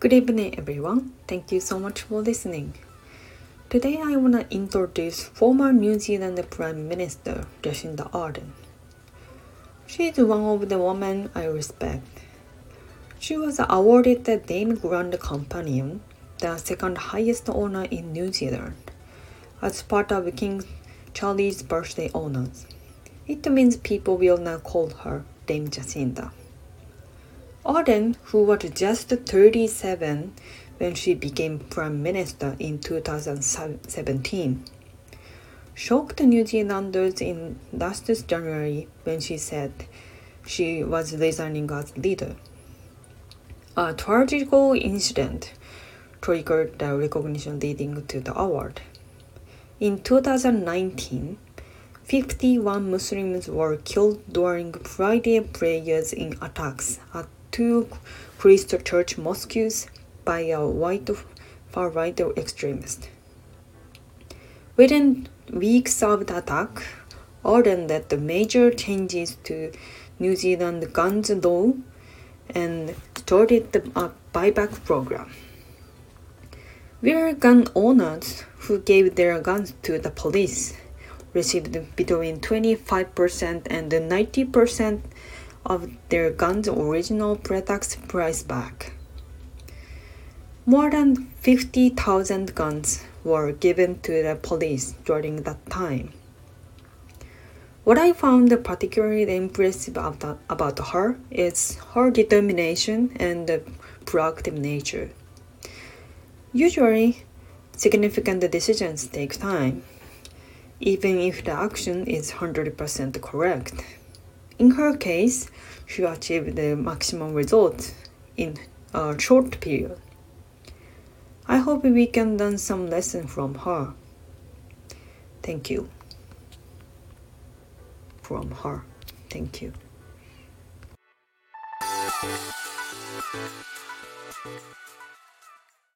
Good evening, everyone. Thank you so much for listening. Today, I want to introduce former New Zealand Prime Minister Jacinda Ardern. She is one of the women I respect. She was awarded the Dame Grand Companion, the second highest honor in New Zealand, as part of King Charles' birthday honors. It means people will now call her Dame Jacinda. Ardern, who was just 37 when she became Prime Minister in 2017, shocked New Zealanders in last January when she said she was resigning as leader. A tragic incident triggered the recognition leading to the award. In 2019, 51 Muslims were killed during Friday prayers in attacks at two Christchurch mosques by a white far-right extremist. Within weeks of the attack, Ardern led the major changes to New Zealand guns law and started the uh, buyback program. Where gun owners who gave their guns to the police received between 25% and 90% of their gun's original pre-tax price back. More than 50,000 guns were given to the police during that time. What I found particularly impressive about, about her is her determination and proactive nature. Usually, significant decisions take time, even if the action is 100% correct. In her case, she achieved the maximum result in a short period. I hope we can learn some lesson from her. Thank you. From her. Thank you.